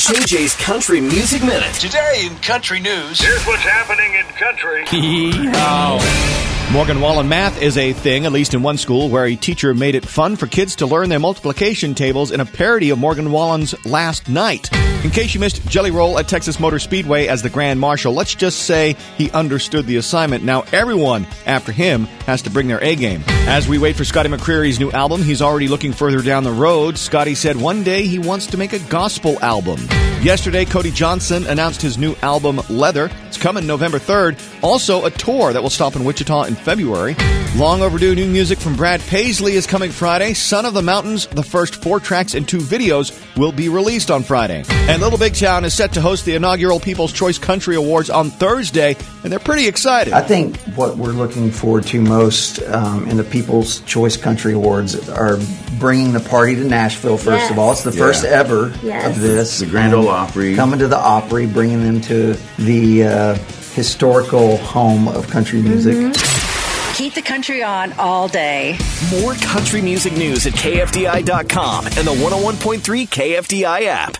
JJ's Country Music Minute. Today in country news. Here's what's happening in country. Morgan Wallen math is a thing, at least in one school, where a teacher made it fun for kids to learn their multiplication tables in a parody of Morgan Wallen's Last Night. In case you missed Jelly Roll at Texas Motor Speedway as the Grand Marshal, let's just say he understood the assignment. Now everyone after him has to bring their A game. As we wait for Scotty McCreery's new album, he's already looking further down the road. Scotty said one day he wants to make a gospel album. Yesterday, Cody Johnson announced his new album, Leather. It's coming November 3rd. Also, a tour that will stop in Wichita in February. Long overdue new music from Brad Paisley is coming Friday. Son of the Mountains, the first four tracks and two videos, will be released on Friday. And Little Big Town is set to host the inaugural People's Choice Country Awards on Thursday, and they're pretty excited. I think what we're looking forward to most um, in the People's Choice Country Awards are bringing the party to Nashville. First Yes. of all, it's the first ever Yes. of this. The Grand Ole Opry. coming to the Opry, bringing them to the uh, historical home of country music. Keep the country on all day. More country music news at KFDI.com and the 101.3 KFDI app.